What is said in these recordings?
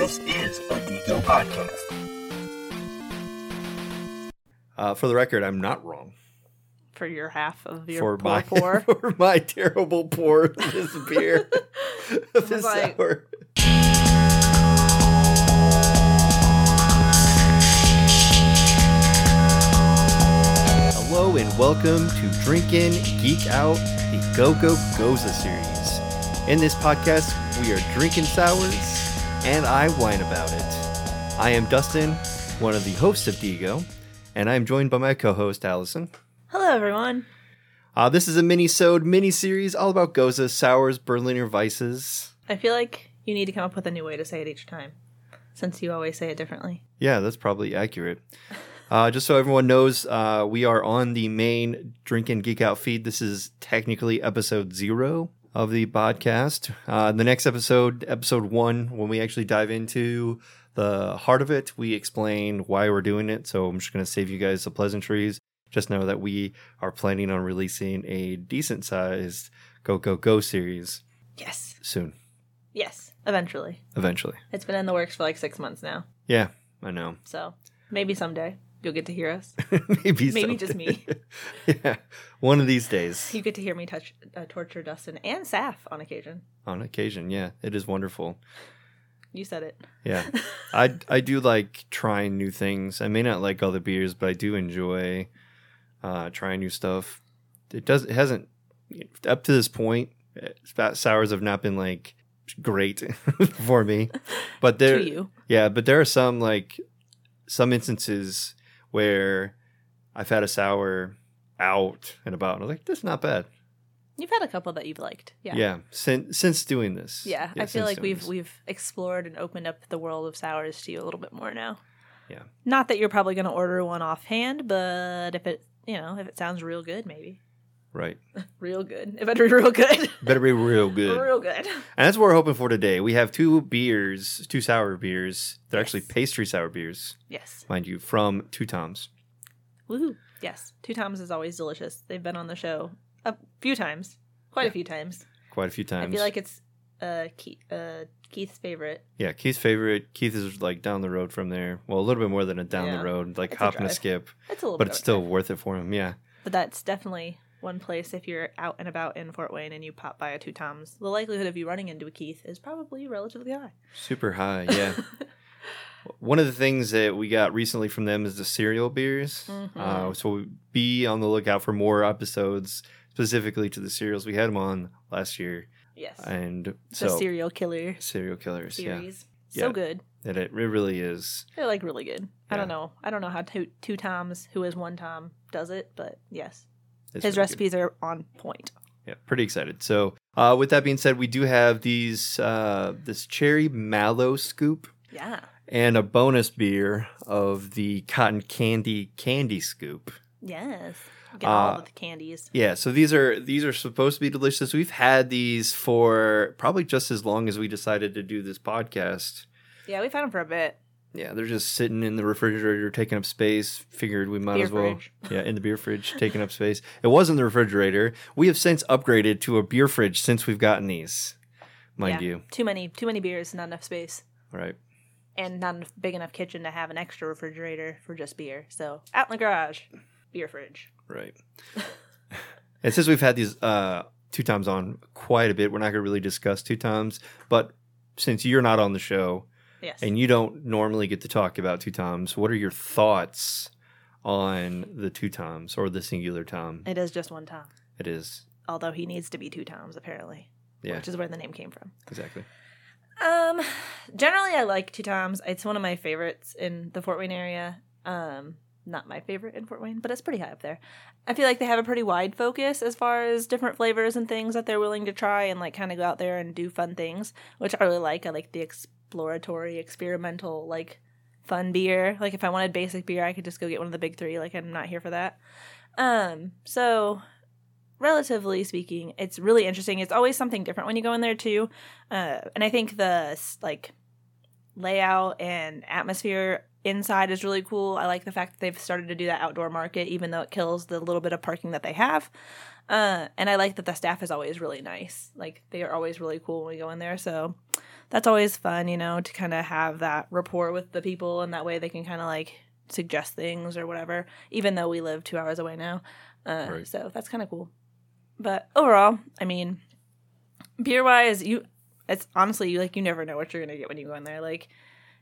This is a Digo podcast. Uh, for the record, I'm not wrong. For your half of your for pour my pour. for my terrible pour of this beer, this like- sour. Hello and welcome to Drinkin' Geek Out, the Go Go Goza series. In this podcast, we are drinking sours, and I whine about it. I am Dustin, one of the hosts of Digo, and I am joined by my co-host Allison. Hello, everyone. Uh, this is a mini-sode mini-series all about Goza, sours, Berliner Vices. I feel like you need to come up with a new way to say it each time, since you always say it differently. Yeah, that's probably accurate. Uh, just so everyone knows, uh, we are on the main Drinkin' Geek Out feed. This is technically episode zero of the podcast. Uh, the next episode, episode one, when we actually dive into the heart of it, we explain why we're doing it. So I'm just going to save you guys the pleasantries. Just know that we are planning on releasing a decent sized Go Go Go series Yes. soon, Yes. Eventually. eventually. It's been in the works for like six months now. Yeah, I know. So maybe someday you'll get to hear us. maybe Maybe just me. yeah, one of these days. You get to hear me touch, uh, torture Dustin and Saf on occasion. On occasion, yeah, it is wonderful. You said it. Yeah, I I do like trying new things. I may not like all the beers, but I do enjoy uh, trying new stuff. It does. It hasn't up to this point. sours have not been like great for me, but there. to you. Yeah, but there are some like some instances where I've had a sour out and about, and I was like, "That's not bad." You've had a couple that you've liked. Yeah. Yeah, since since doing this. Yeah, I feel like we've this. we've explored and opened up the world of sours to you a little bit more now. Yeah. Not that you're probably going to order one offhand, but if it, you know, if it sounds real good, maybe right. real good. It better be real good. Better be real good. real good. And that's what we're hoping for today. We have two beers, two sour beers. They're actually pastry sour beers, Yes. mind you, from Two Toms. Woohoo. Yes. Two Toms is always delicious. They've been on the show a few times, quite a few times. Quite a few times. I feel like it's uh, Keith, uh, Keith's favorite. yeah, Keith's favorite. Keith is like down the road from there. Well, a little bit more than a down Yeah. the road, like It's a hop and a skip. It's a little But it's still worth it for him. Yeah. But that's definitely one place if you're out and about in Fort Wayne and you pop by a Two Toms, the likelihood of you running into a Keith is probably relatively high. Super high. Yeah. One of the things that we got recently from them is the cereal beers. Mhm. Uh, so be on the lookout for more episodes specifically to the cereals. We had them on last year, yes. and the so serial killer serial killers. Yeah. So Yeah. good. that it, it really is. They're like really good. I don't know. I don't know how two, two Toms, who is one Tom, does it, but yes. It's His really good. recipes are on point. Yeah, pretty excited. So, uh, with that being said, we do have these uh, this cherry mallow scoop Yeah. and a bonus beer of the cotton candy candy scoop. Yes. Get all Uh, of the candies. Yeah, so these are these are supposed to be delicious. We've had these for probably just as long as we decided to do this podcast. Yeah, we've had them for a bit. Yeah, they're just sitting in the refrigerator, taking up space. Figured we might Beer as well, fridge. yeah, in the beer fridge, taking up space. It wasn't the refrigerator. We have since upgraded to a beer fridge since we've gotten these, mind Yeah. you. Too many too many beers, not enough space. Right. And not enough big enough kitchen to have an extra refrigerator for just beer. So out in the garage, beer fridge. Right. and since we've had these uh, Two Toms on quite a bit, we're not going to really discuss Two Toms. But since you're not on the show Yes. and you don't normally get to talk about Two Toms, what are your thoughts on the Two Toms or the singular Tom? it is just one Tom. It is. Although he needs to be two Toms, apparently. Yeah, Which is where the name came from. exactly. Um, generally, I like Two Toms. It's one of my favorites in the Fort Wayne area. Um, not my favorite in Fort Wayne, but it's pretty high up there. I feel like they have a pretty wide focus as far as different flavors and things that they're willing to try and like kind of go out there and do fun things, which I really like. I like the exploratory, experimental, like fun beer. Like if I wanted basic beer, I could just go get one of the big three. Like I'm not here for that. Um, so relatively speaking, it's really interesting. It's always something different when you go in there too. Uh, and I think the like layout and atmosphere inside is really cool. I like the fact that they've started to do that outdoor market, even though it kills the little bit of parking that they have. Uh, and I like that the staff is always really nice. Like they are always really cool when we go in there. So that's always fun, you know, to kind of have that rapport with the people, and that way they can kind of like suggest things or whatever. Even though we live two hours away now, uh, Right. so that's kind of cool. But overall, I mean, beer wise, you it's honestly you like you never know what you're gonna get when you go in there. Like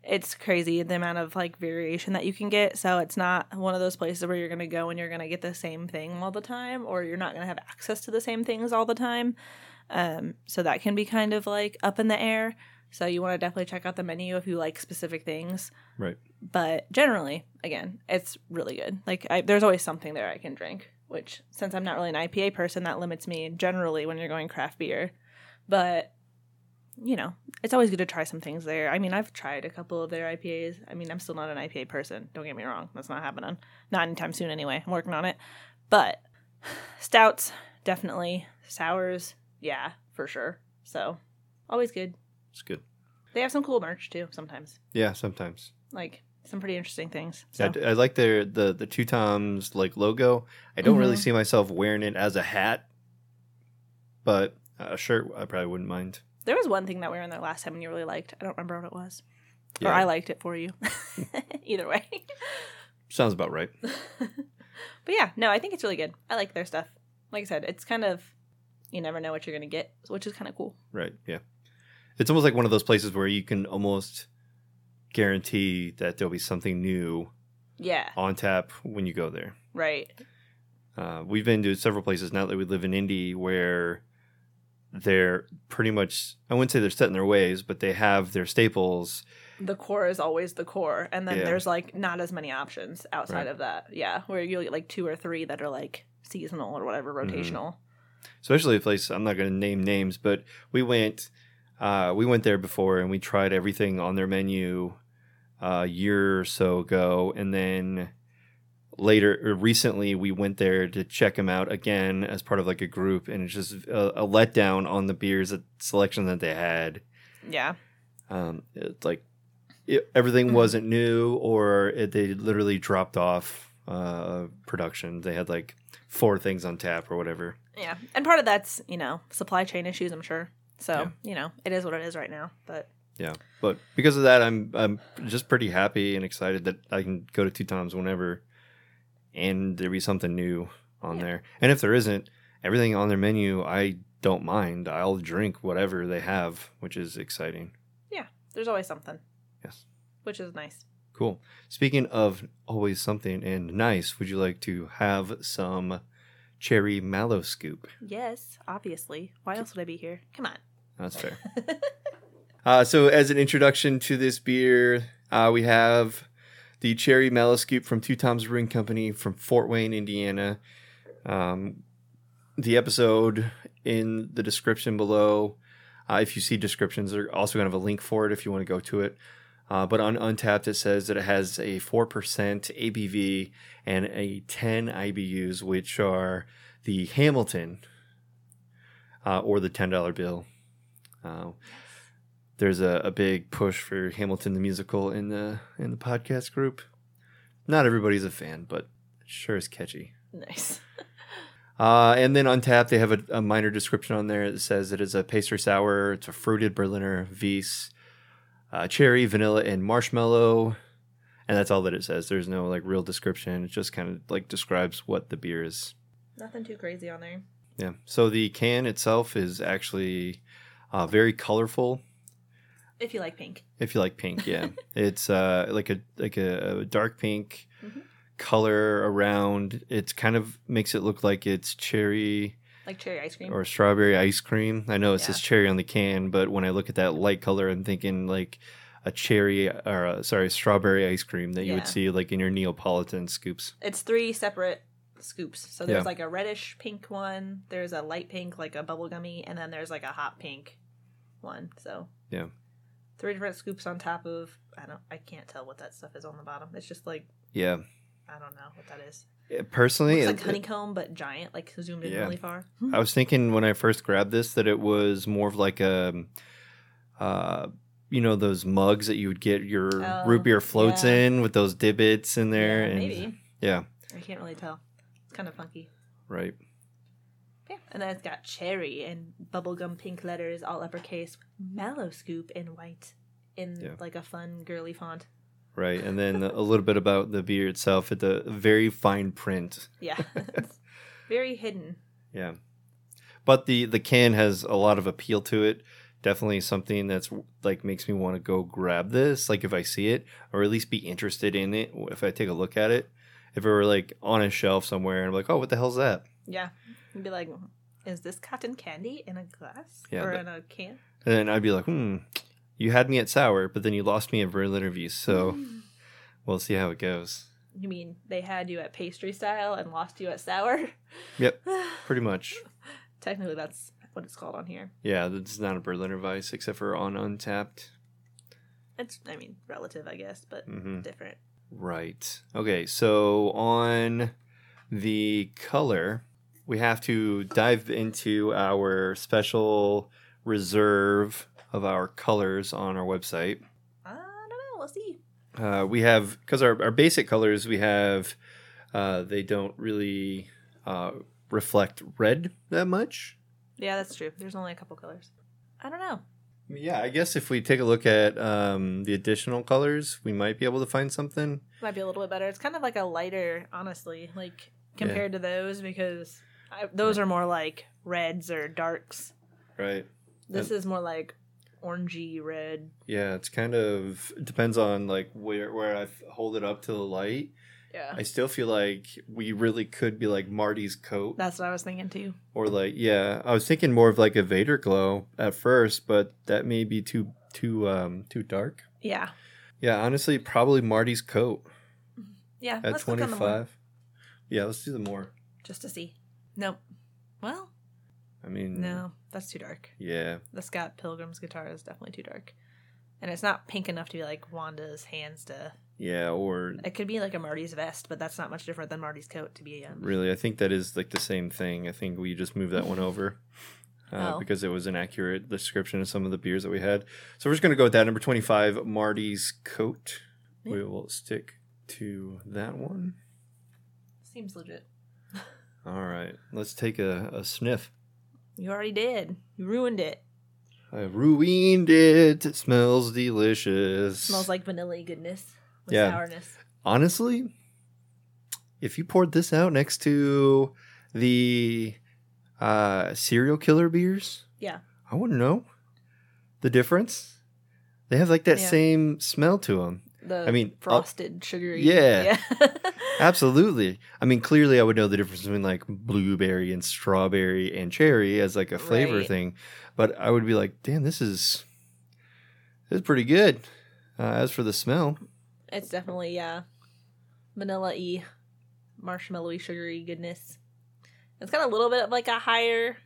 it's crazy the amount of like variation that you can get. So it's not one of those places where you're gonna go and you're gonna get the same thing all the time, or you're not gonna have access to the same things all the time. Um, so that can be kind of like up in the air. So you want to definitely check out the menu if you like specific things. Right. But generally, again, it's really good. Like I, there's always something there I can drink. Which, since I'm not really an IPA person, that limits me generally when you're going craft beer. But you know, it's always good to try some things there. I mean, I've tried a couple of their IPAs. I mean, I'm still not an IPA person. Don't get me wrong. That's not happening. Not anytime soon, anyway. I'm working on it. But stouts, definitely. Sours, yeah, for sure. So, always good. It's good. They have some cool merch too sometimes. Yeah, sometimes. Like some pretty interesting things. I, So, I like their the the two toms like logo. I don't really Mhm. see myself wearing it as a hat, but a shirt I probably wouldn't mind. there was one thing that we were in there last time and you really liked. I don't remember what it was. Or I liked it for you. Either way. Sounds about right. But yeah, no, I think it's really good. I like their stuff. Like I said, it's kind of you never know what you're gonna get, which is kind of cool. Right. Yeah. It's almost like one of those places where you can almost guarantee that there'll be something new Yeah, on tap when you go there. right. Uh, we've been to several places now that we live in Indy where they're pretty much, I wouldn't say they're set in their ways, but they have their staples. The core is always the core, and then Yeah. there's like not as many options outside Right. of that. Yeah, where you'll get like two or three that are like seasonal or whatever, Mm-hmm. rotational. Especially a place, I'm not going to name names, but we went, uh, we went there before and we tried everything on their menu uh, a year or so ago. And then later, recently, we went there to check them out again as part of like a group. And it's just a, a letdown on the beers that, selection that they had. Yeah, um, it's like it, everything Mhm. wasn't new or it, they literally dropped off uh, production they had like four things on tap or whatever yeah, and part of that's you know supply chain issues. I'm sure. So Yeah. you know it is what it is right now. But yeah but because of that i'm i'm just pretty happy and excited that i can go to Two Toms whenever and there be something new on Yeah. there and if there isn't everything on their menu i don't mind i'll drink whatever they have which is exciting Yeah, there's always something, yes which is nice. Cool. Speaking of always something and nice, would you like to have some cherry mallow scoop? Yes, obviously. Why else would I be here? Come on. That's fair. uh, so, as an introduction to this beer, uh, we have the cherry scoop from Two Toms Brewing Company from Fort Wayne, Indiana. Um, the episode in the description below. Uh, if you see descriptions, they're also going to have a link for it if you want to go to it. Uh, but on Untappd, it says that it has a 4% ABV and a 10 IBUs, which are the Hamilton uh, or the $10 bill. Uh, there's a, a big push for Hamilton the musical in the in the podcast group. Not everybody's a fan, but it sure is catchy. Nice. Uh, and then on tap, they have a, a minor description on there that says it is a pastry sour. It's a fruited Berliner Weiss, uh, cherry, vanilla, and marshmallow. And that's all that it says. There's no like real description. It just kind of like describes what the beer is. Nothing too crazy on there. Yeah. So the can itself is actually uh, very colorful. If you like pink. If you like pink, yeah, it's uh, like a like a, a dark pink Mhm. color around. It kind of makes it look like it's cherry Like cherry ice cream. or strawberry ice cream. I know it says cherry on the can, but when I look at that light color, I'm thinking like a cherry or uh sorry, strawberry ice cream that you would see like in your Neapolitan scoops. it's three separate scoops. So there's Yeah. like a reddish pink one, there's a light pink, like a bubblegummy, and then there's like a hot pink one. So Yeah. Three different scoops on top of I don't I can't tell what that stuff is on the bottom. It's just like Yeah. I don't know what that is. Yeah, Personally, It's like it- honeycomb but giant, like zoomed in Yeah. really far. I was thinking when I first grabbed this that it was more of like a, uh, you know, those mugs that you would get your Oh, root beer floats yeah. in with those divots in there. Yeah, and maybe. Yeah, I can't really tell. It's kind of funky. right. Yeah, and then it's got cherry and bubblegum pink letters, all uppercase, mallow scoop in white, in Yeah. like a fun girly font. Right. And then a little bit about the beer itself at the very fine print. Yeah, it's very hidden. Yeah. But the the can has a lot of appeal to it. Definitely something that's like makes me want to go grab this like if I see it or at least be interested in it if I take a look at it. If it were like on a shelf somewhere and I'm like, "Oh, what the hell's that?" Yeah, you'd be like, "Is this cotton candy in a glass Yeah, or that- in a can?" And then I'd be like, "Hmm, you had me at sour, but then you lost me at Berlin interviews, so we'll see how it goes." You mean they had you at pastry style and lost you at sour? Yep, pretty much. Technically, that's what it's called on here. Yeah, it's not a Berliner Weiss except for on Untappd. It's, I mean, relative, I guess, but hmm different. Right. Okay, so on the color, we have to dive into our special reserve of our colors on our website. I don't know. We'll see. Uh, we have because our, our basic colors we have uh, they don't really uh, reflect red that much. Yeah, that's true. There's only a couple colors. I don't know. Yeah, I guess if we take a look at um, the additional colors, we might be able to find something. Might be a little bit better. It's kind of like a lighter, honestly, like compared to those because I, those are more like reds or darks. Right. This is more like orangey red. Yeah, it's kind of it depends on like where where I hold it up to the light. Yeah, I still feel like we really could be like Marty's coat, that's what I was thinking too. or like yeah, I was thinking more of like a Vader glow at first, but that may be too too um too dark. Yeah, Yeah, honestly, probably Marty's coat yeah. at twenty on the more five. Yeah, let's do the more. just to see. Nope. Well, I mean, no, that's too dark. yeah, The Scott Pilgrim's guitar is definitely too dark, and it's not pink enough to be like Wanda's hands to. Yeah, or It could be like a Marty's vest, but that's not much different than Marty's coat to be. Um, really, I think that is like the same thing. I think we just moved that one over. Uh, Oh. Because it was an accurate description of some of the beers that we had. So we're just going to go with that. Number 25, Marty's coat. Yeah. We will stick to that one. seems legit. All right. Let's take a, a sniff. You already did. You ruined it. I ruined it. It smells delicious. smells like vanilla goodness with Yeah. sourness. Honestly, if you poured this out next to the uh, serial killer beers, Yeah. I wouldn't know the difference. They have like that Yeah. same smell to them. The I mean, frosted, sugary. yeah. yeah. Absolutely. I mean, clearly, I would know the difference between like blueberry and strawberry and cherry as like a flavor Right. thing, but I would be like, damn, this is this is pretty good. Uh, as for the smell, it's definitely yeah, vanilla y, marshmallowy, sugary goodness. It's got a little bit of like a higher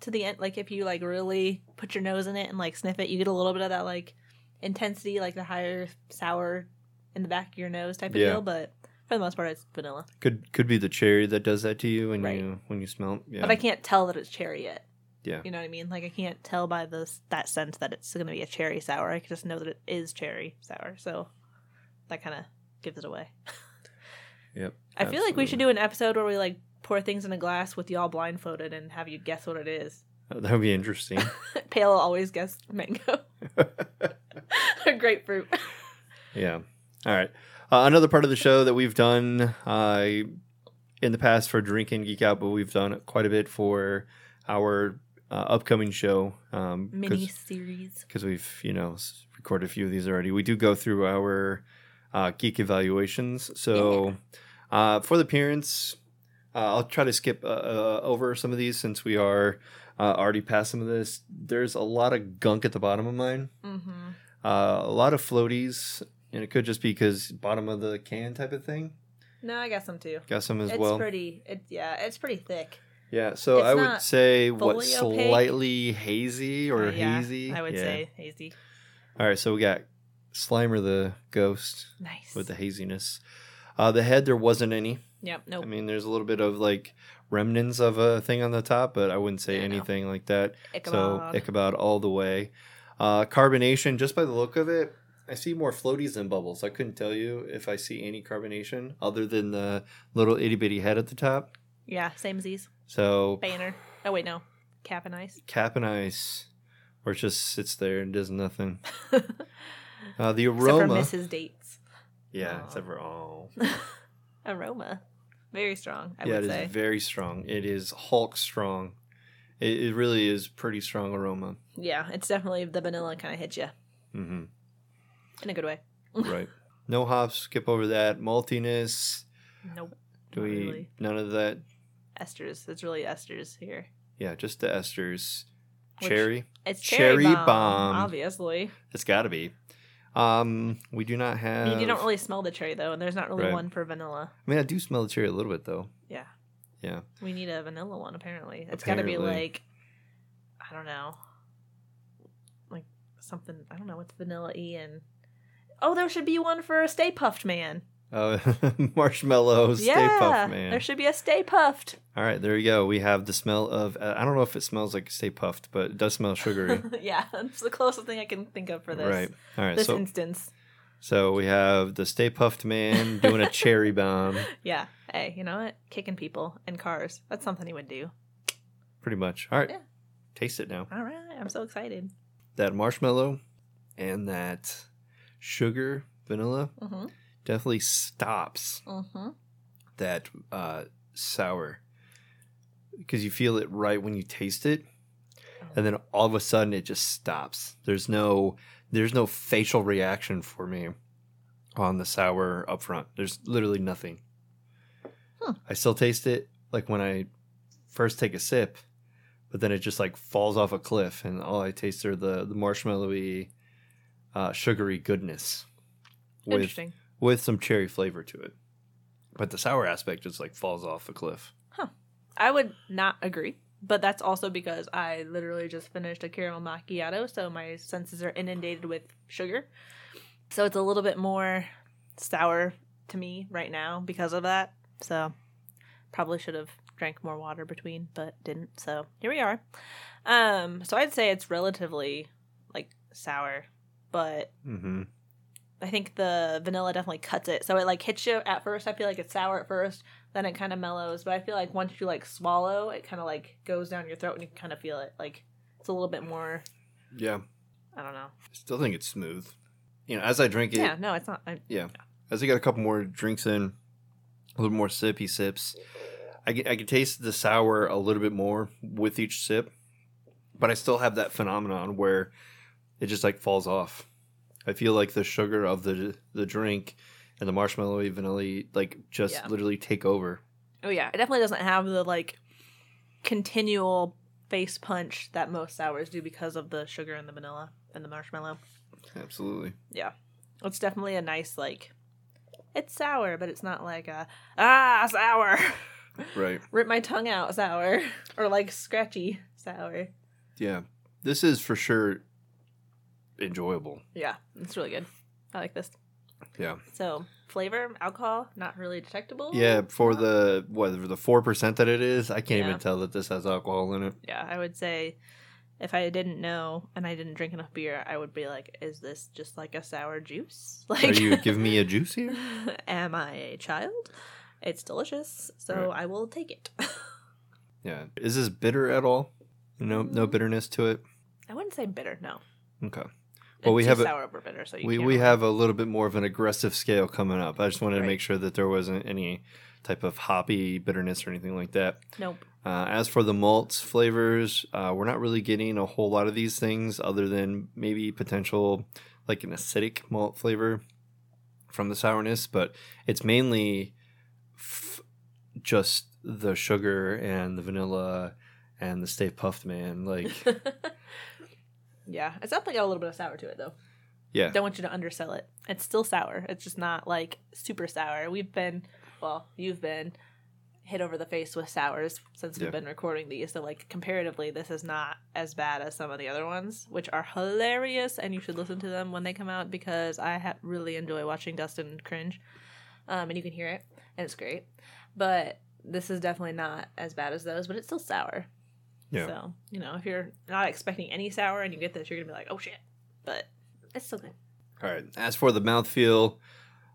to the end. Like if you like really put your nose in it and like sniff it, you get a little bit of that like intensity, like the higher sour in the back of your nose type of Yeah. deal. But for the most part, it's vanilla. could could be the cherry that does that to you when Right. you when you smell. it. Yeah, But I can't tell that it's cherry yet. Yeah. You know what I mean? Like I can't tell by this that sense that it's going to be a cherry sour. I can just know that it is cherry sour. So that kind of gives it away. Yep. I feel like we should do an episode where we like pour things in a glass with y'all blindfolded and have you guess what it is. That would be interesting. Pale always guessed mango. A grapefruit. Yeah. All right. Uh, another part of the show that we've done uh, in the past for Drink and Geek Out, but we've done quite a bit for our uh, upcoming show. Um, Mini series. because we've you know recorded a few of these already. We do go through our uh, geek evaluations. So uh, for the appearance, uh, I'll try to skip uh, uh, over some of these since we are uh, already past some of this. There's a lot of gunk at the bottom of mine. Mm-hmm. Uh, a lot of floaties, and it could just be because bottom of the can type of thing. No, I got some too. Got some as it's well. pretty. It, yeah, it's pretty thick. yeah, so it's I would say what opaque. slightly hazy or yeah, hazy. I would Yeah. say hazy. All right, so we got Slimer the ghost Nice. with the haziness. Uh, the head there wasn't any. Yep. Nope. I mean, there's a little bit of like remnants of a thing on the top, but I wouldn't say Yeah, no. anything like that. Ichabod. So Ichabod all the way. Uh, carbonation, just by the look of it, I see more floaties than bubbles. I couldn't tell you if I see any carbonation other than the little itty bitty head at the top. Yeah, same as these. So Banner. Oh wait, no. Cap and ice. cap and ice, where it just sits there and does nothing. Uh, the Except for aroma, Mrs. Dates. yeah, Aw. except for oh, Aroma. Very strong, I yeah, would it say. is very strong. It is Hulk strong. It, it really is pretty strong aroma. yeah, it's definitely the vanilla kind of hits you Mm-hmm. in a good way. right. No hops. Skip over that maltiness. Nope. Do we? really. None of that. Esters. It's really esters here. Yeah, just the esters. Which- Cherry. It's Cherry cherry, bomb, bomb. obviously. It's got to be. Um, we do not have. I mean, you don't really smell the cherry though, and there's not really Right. one for vanilla. I mean, I do smell the cherry a little bit though. Yeah. Yeah. We need a vanilla one apparently. It's got to be like I don't know. Like something, I don't know what's vanilla y and Oh, there should be one for a Stay Puft Man. Oh, marshmallow, Stay yeah. Puft Man. There should be a Stay Puft. All right, there you go. We have the smell of. Uh, I don't know if it smells like Stay Puft, but it does smell sugary. yeah, that's the closest thing I can think of for this. Right. All right. This So instance. so we have the Stay Puft Man doing a cherry bomb, Yeah. Hey, you know what? Kicking people in cars. That's something he would do. pretty much. All right. Yeah. Taste it now. All right. I'm so excited. That marshmallow and that sugar vanilla Mm-hmm. Definitely stops Mm-hmm. that uh, sour because you feel it right when you taste it, and then all of a sudden it just stops. There's no there's no facial reaction for me on the sour up front. There's literally nothing. Hmm. I still taste it like when I first take a sip, but then it just like falls off a cliff, and all I taste are the the marshmallowy, uh, sugary goodness with Interesting. With some cherry flavor to it. But the sour aspect just like falls off a cliff. Huh. I would not agree, but that's also because I literally just finished a caramel macchiato, so my senses are inundated with sugar. So it's a little bit more sour to me right now because of that. So probably should have drank more water between, but didn't. So here we are. Um, so I'd say it's relatively like sour, but Mm-hmm. I think the vanilla definitely cuts it. So it like hits you at first. I feel like it's sour at first, then it kind of mellows. But I feel like once you like swallow, it kind of like goes down your throat and you can kind of feel it. Like it's a little bit more. Yeah, I don't know. I still think it's smooth. You know, as I drink it, Yeah, no, it's not. I, Yeah. as I got a couple more drinks in, a little more sippy sips, I I can taste the sour a little bit more with each sip, but I still have that phenomenon where it just like falls off. I feel like the sugar of the the drink and the marshmallowy vanilla like just Yeah. literally take over. oh yeah, it definitely doesn't have the like continual face punch that most sours do because of the sugar and the vanilla and the marshmallow. Absolutely. Yeah, it's definitely a nice like. It's sour, but it's not like a ah sour. Right. Rip my tongue out sour or like scratchy sour. Yeah. This is for sure enjoyable. Yeah, it's really good. I like this. Yeah. So flavor, alcohol, not really detectable. Yeah, for the what the four percent that it is, I can't Yeah. even tell that this has alcohol in it. Yeah, I would say if I didn't know and I didn't drink enough beer, I would be like, "Is this just like a sour juice? Like, Are you giving me a juice here? am I a child? It's delicious, so Right. I will take it. Yeah. Is this bitter at all? No, no Mm. bitterness to it. I wouldn't say bitter. No. Okay. Well, we have a- over bitter, so We we have a little bit more of an aggressive scale coming up. I just wanted to make sure that there wasn't any type of hoppy bitterness or anything like that. nope. Uh, as for the malts flavors, uh, we're not really getting a whole lot of these things other than maybe potential like an acidic malt flavor from the sourness, but it's mainly f- just the sugar and the vanilla and the Stay Puft Man. Like, yeah, it's definitely got a little bit of sour to it though. yeah, Don't want you to undersell it. It's still sour. It's just not like super sour. We've been, well, you've been hit over the face with sours since Yeah. we've been recording these. So like comparatively, this is not as bad as some of the other ones, which are hilarious, and you should listen to them when they come out because I ha- really enjoy watching Dustin cringe, um, and you can hear it, and it's great. But this is definitely not as bad as those, but it's still sour. Yeah. So you know, if you're not expecting any sour and you get this, you're gonna be like, oh shit. But it's still good. All right. As for the mouthfeel,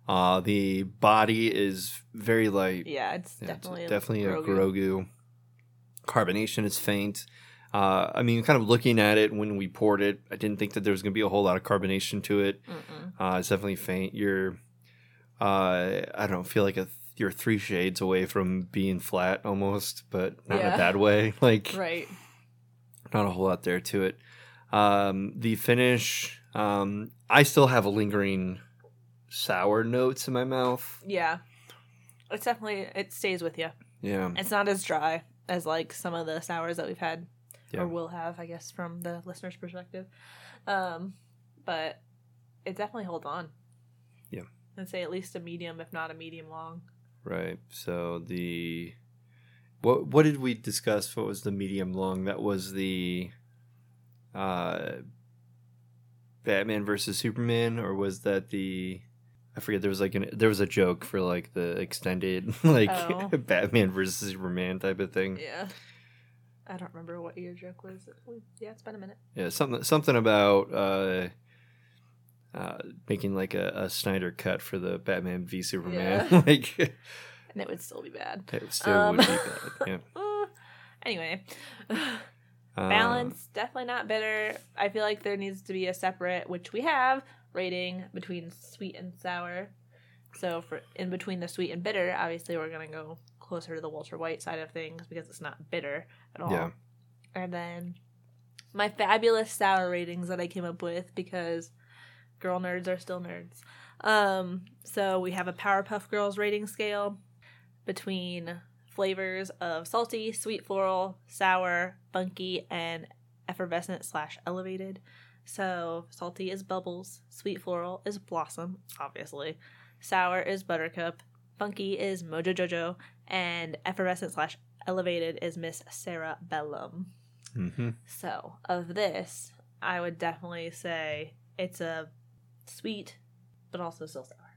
Uh, the body is very light. Yeah, it's Yeah, it's definitely definitely a Grogu. Grogu. Carbonation is faint. Uh, I mean, kind of looking at it when we poured it, I didn't think that there was going to be a whole lot of carbonation to it. Uh, it's definitely faint. You're, uh, I don't know, feel like a you're three shades away from being flat almost, but not in a bad way. Like Right. not a whole lot there to it. Um, the finish, um, I still have a lingering sour notes in my mouth. Yeah. It's definitely it stays with you. Yeah, It's not as dry as like some of the sours that we've had Yeah. or will have, I guess, from the listener's perspective. Um, but it definitely holds on. Yeah. I'd say at least a medium, if not a medium long. Right. So the what what did we discuss? What was the medium long? That was the uh, Batman versus Superman, or was that the I forget. There was like an there was a joke for like the extended like Oh. Batman versus Superman type of thing. Yeah. I don't remember what your joke was. Yeah, it's been a minute. Yeah, something something about uh, uh, making like a, a Snyder cut for the Batman v Superman. Yeah. like And it would still be bad. it still Um, would be bad. Yeah. Uh, anyway. Uh, Balance, definitely not bitter. I feel like there needs to be a separate, which we have, rating between sweet and sour. So for in between the sweet and bitter, obviously we're gonna go closer to the Walter White side of things because it's not bitter at all. Yeah. And then my fabulous sour ratings that I came up with because girl nerds are still nerds. Um, so we have a Powerpuff Girls rating scale between flavors of salty, sweet floral, sour, funky, and effervescent slash elevated. So salty is bubbles, sweet floral is blossom, obviously. Sour is buttercup, funky is mojo jojo, and effervescent slash elevated is Miss Sara Bellum. mhm. So, of this, I would definitely say it's a sweet, but also still sour.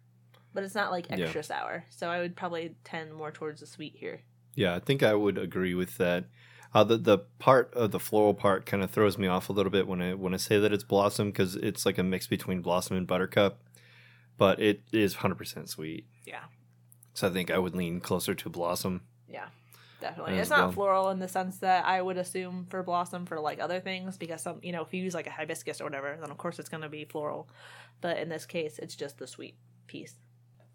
But it's not like Yeah. extra sour. So, I would probably tend more towards the sweet here. Yeah, I think I would agree with that. Uh, the the part of the floral part kind of throws me off a little bit when I when I say that it's blossom because it's like a mix between blossom and buttercup, but it is hundred percent sweet. Yeah. So I think I would lean closer to blossom. Yeah, definitely. It's not well. floral in the sense that I would assume for blossom for like other things because some, you know, if you use like a hibiscus or whatever, then of course it's going to be floral. But in this case, it's just the sweet piece.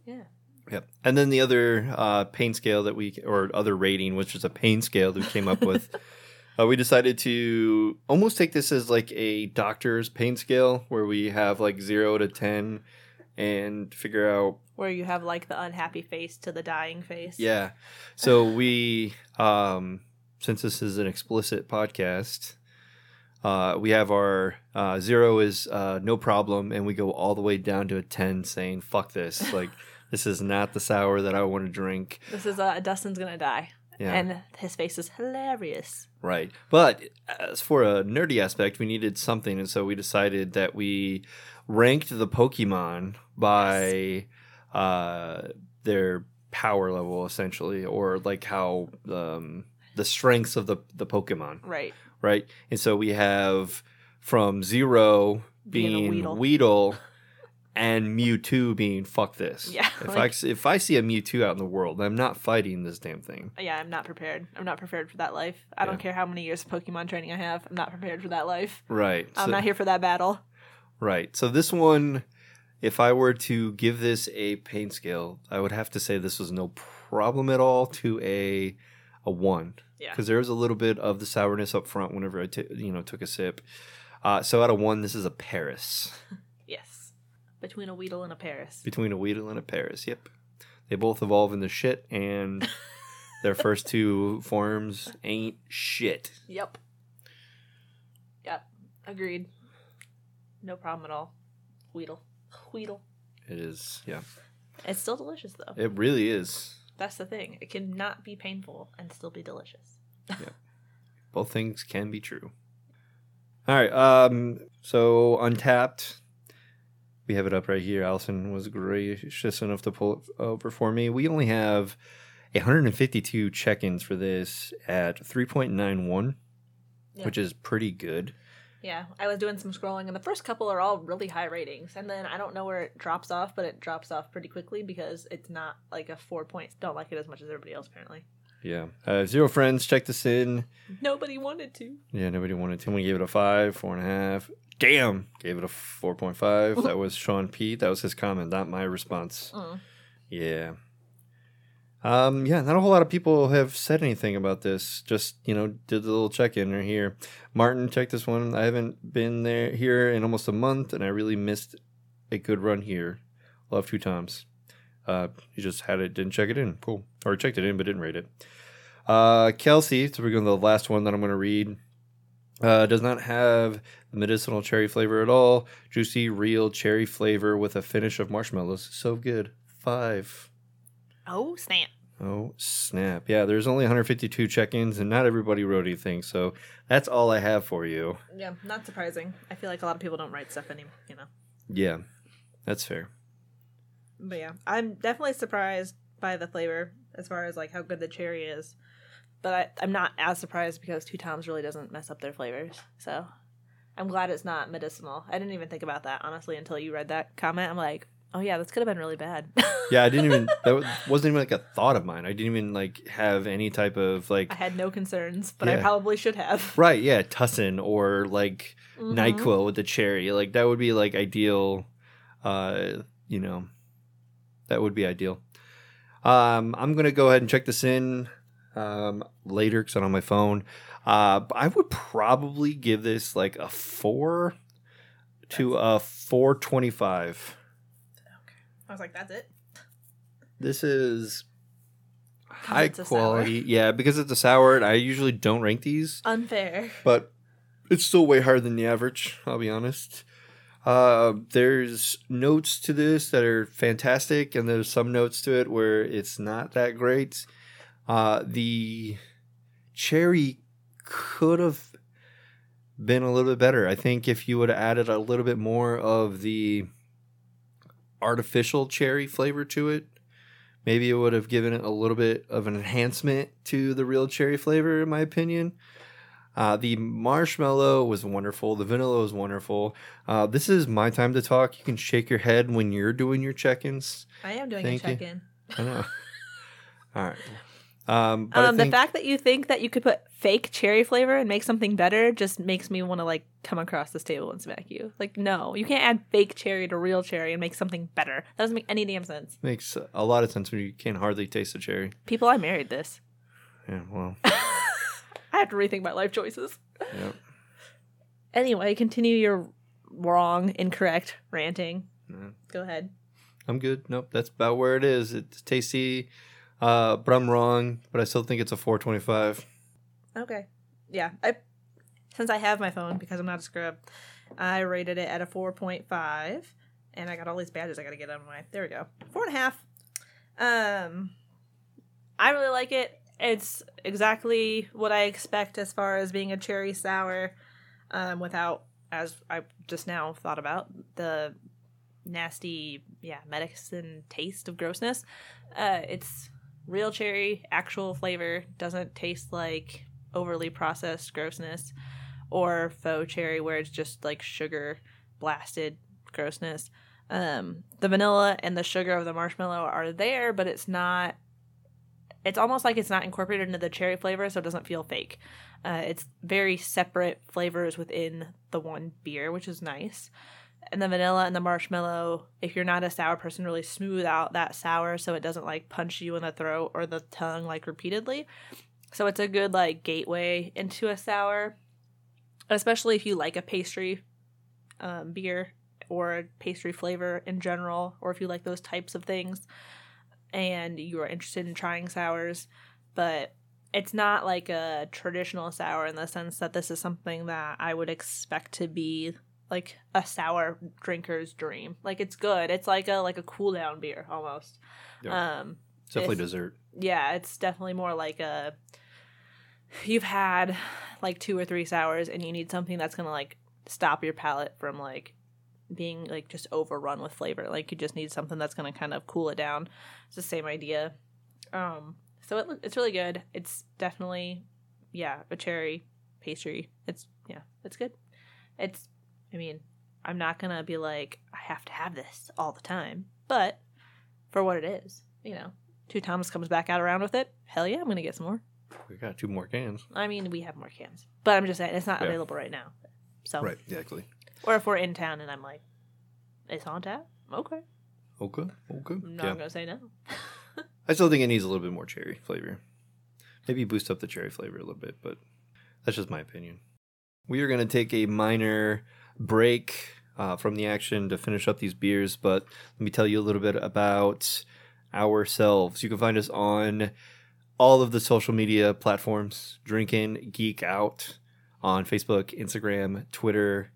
Yeah. Yep. And then the other uh, pain scale that we, or other rating, which is a pain scale that we came up with, uh, we decided to almost take this as like a doctor's pain scale where we have like zero to 10 and figure out, Where you have like the unhappy face to the dying face. yeah. So we, um, since this is an explicit podcast, uh, we have our uh, zero is uh, no problem, and we go all the way down to a 10 saying, fuck this. Like, this is not the sour that I want to drink. This is uh, Dustin's going to die. Yeah. And his face is hilarious. Right. But as for a nerdy aspect, we needed something. And so we decided that we ranked the Pokemon by uh, their power level, essentially, or like how um, the strengths of the, the Pokemon. Right. Right. And so we have from zero Being being, Weedle. Weedle. And Mewtwo being fuck this. Yeah, If like- I if I see a Mewtwo out in the world, I'm not fighting this damn thing. Yeah, I'm not prepared. I'm not prepared for that life. I don't care how many years of Pokemon training I have. I'm not prepared for that life. Right. I'm So- not here for that battle. Right. So this one, if I were to give this a pain scale, I would have to say this was no problem at all to a a one. Yeah. Because there was a little bit of the sourness up front whenever I t- you know took a sip. Uh, so out of one, this is a Paras Yes. Between a Weedle and a Paras. between a Weedle and a Paras. Yep. They both evolve into shit, and their first two forms ain't shit. Yep. Yep. Agreed. No problem at all. Weedle. Weedle. It is, yeah. It's still delicious though. It really is. That's the thing. It can not be painful and still be delicious. yeah. both things can be true. All right. Um. So Untappd. We have it up right here. Allison was gracious enough to pull it over for me. We only have 152 check-ins for this at 3.91, Yeah. which is pretty good. Yeah, I was doing some scrolling, and the first couple are all really high ratings, and then I don't know where it drops off, but it drops off pretty quickly because it's not like a four points. Don't like it as much as everybody else apparently. Yeah. Uh, Zero Friends, check this in. Nobody wanted to. Yeah, nobody wanted to. We gave it a five, four and a half. Damn. Gave it a 4.5. that was Sean Pete. That was his comment, not my response. Mm. Yeah. Um, yeah, not a whole lot of people have said anything about this. Just, you know, did a little check in right here. Martin, check this one. I haven't been there here in almost a month, and I really missed a good run here. Love Two Toms. Uh, you just had it, didn't check it in. Cool. Or checked it in, but didn't rate it. Uh, Kelsey, so we're going to the last one that I'm going to read. Uh, does not have the medicinal cherry flavor at all. Juicy, real cherry flavor with a finish of marshmallows. So good. Five. Oh snap! Oh, snap. Yeah, there's only 152 check ins, and not everybody wrote anything. So that's all I have for you. Yeah, not surprising. I feel like a lot of people don't write stuff anymore. You know. Yeah, that's fair. But yeah, I'm definitely surprised by the flavor as far as like how good the cherry is. But I, I'm not as surprised because Two Toms really doesn't mess up their flavors. So I'm glad it's not medicinal. I didn't even think about that honestly until you read that comment. I'm like, oh yeah, this could have been really bad. Yeah, I didn't even, that wasn't even like a thought of mine. I didn't even like have any type of like, I had no concerns, but I probably should have. right, yeah, Tussin or like Mhm. NyQuil with the cherry. Like that would be like ideal. Uh, you know, that would be ideal. Um, I'm gonna go ahead and check this in um, later because I'm on my phone. Uh, but I would probably give this like a four to a four twenty five. I was like, that's it. This is high quality. Yeah, because it's a sour, and I usually don't rank these. Unfair. but it's still way higher than the average. I'll be honest. Uh, there's notes to this that are fantastic, and there's some notes to it where it's not that great. Uh, the cherry could have been a little bit better. I think if you would have added a little bit more of the artificial cherry flavor to it, maybe it would have given it a little bit of an enhancement to the real cherry flavor, in my opinion. Uh, the marshmallow was wonderful. The vanilla was wonderful. Uh, this is my time to talk. You can shake your head when you're doing your check-ins. I am doing Thank a check in. I know. All right. Um, but Um, think- the fact that you think that you could put fake cherry flavor and make something better just makes me want to like come across this table and smack you. Like, no, you can't add fake cherry to real cherry and make something better. That doesn't make any damn sense. makes a lot of sense when you can't hardly taste the cherry. People, I married this. Yeah. Well. I have to rethink my life choices. yeah. Anyway, continue your wrong, incorrect ranting. Yeah. Go ahead. I'm good. Nope, that's about where it is. It's tasty, uh, but I'm wrong. But I still think it's a 425. Okay. Yeah. I since I have my phone because I'm not a scrub, I rated it at a four point five. And I got all these badges I gotta get out of my there we go. Four and a half. Um I really like it. It's exactly what I expect as far as being a cherry sour, um, without as I just now thought about, the nasty, yeah, medicine taste of grossness. Uh, it's real cherry, actual flavor, doesn't taste like overly processed grossness or faux cherry where it's just like sugar blasted grossness. Um, the vanilla and the sugar of the marshmallow are there, but it's not. It's almost like it's not incorporated into the cherry flavor, so it doesn't feel fake. Uh, it's very separate flavors within the one beer, which is nice. And the vanilla and the marshmallow, if you're not a sour person, really smooth out that sour so it doesn't like punch you in the throat or the tongue like repeatedly. So it's a good like gateway into a sour, especially if you like a pastry um, beer or a pastry flavor in general, or if you like those types of things and you are interested in trying sours. But it's not like a traditional sour in the sense that this is something that I would expect to be like a sour drinker's dream. Like it's good. It's like a like a cool down beer almost. Yeah. Um It's definitely It's- dessert. yeah, it's definitely more like a you've had like two or three sours and you need something that's gonna like stop your palate from like being like just overrun with flavor. Like you just need something that's gonna kind of cool it down. It's the same idea. Um, so it, it's really good. It's definitely yeah a cherry pastry. It's yeah it's good. It's, I mean, I'm not gonna be like I have to have this all the time, but for what it is, you know, Two Toms comes back out around with it. Hell yeah, I'm gonna get some more. We got two more cans. I mean, we have more cans, but I'm just saying it's not Yeah. available right now. So, Right, exactly. or if we're in town and I'm like, it's on tap. Okay, Okay, okay. I'm not Yeah. gonna say no. I still think it needs a little bit more cherry flavor. Maybe boost up the cherry flavor a little bit, but that's just my opinion. We are going to take a minor break uh, from the action to finish up these beers, but let me tell you a little bit about ourselves. You can find us on all of the social media platforms Drinking Geek Out on Facebook, Instagram, Twitter,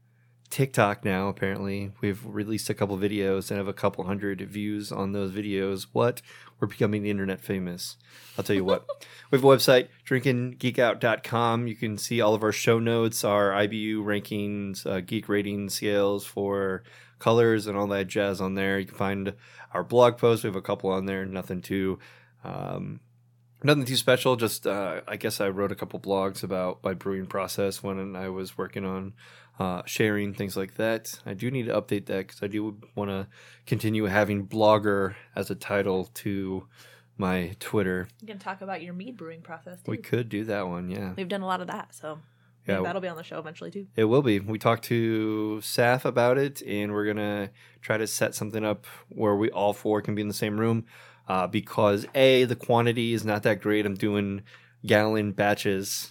TikTok now, apparently. We've released a couple videos and have a couple hundred views on those videos. What? We're becoming internet famous. I'll tell you what. we have a website, drinkinggeekout.com. You can see all of our show notes, our IBU rankings, uh, geek rating scales for colors and all that jazz on there. You can find our blog posts. We have a couple on there, nothing too. Um, Nothing too special. Just uh, I guess I wrote a couple blogs about my brewing process when I was working on uh, sharing things like that. I do need to update that because I do want to continue having blogger as a title to my Twitter. You can talk about your mead brewing process too. We could do that one, yeah. We've done a lot of that, so Yeah, that'll be on the show eventually too. It will be. We talked to Saf about it, and we're gonna try to set something up where we all four can be in the same room. Uh, because a the quantity is not that great. I'm doing gallon batches,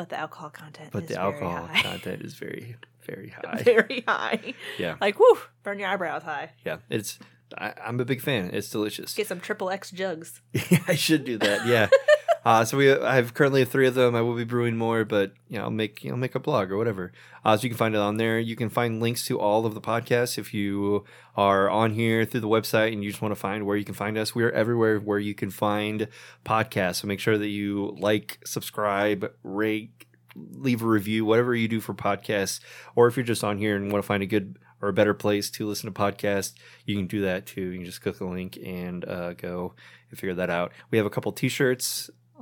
But the alcohol content, but the alcohol content is very, very high. very high. Yeah. like whoo, burn your eyebrows high. yeah, it's. I, I'm a big fan. It's delicious. Get some triple X jugs. I should do that. Yeah. Uh, so we I have currently three of them. I will be brewing more, but you know, I'll make you know make a blog or whatever. Uh, so you can find it on there. You can find links to all of the podcasts if you are on here through the website and you just want to find where you can find us. We are everywhere where you can find podcasts. So make sure that you like, subscribe, rate, leave a review, whatever you do for podcasts. Or if you're just on here and want to find a good or a better place to listen to podcasts, you can do that too. You can just click the link and uh, go and figure that out. We have a couple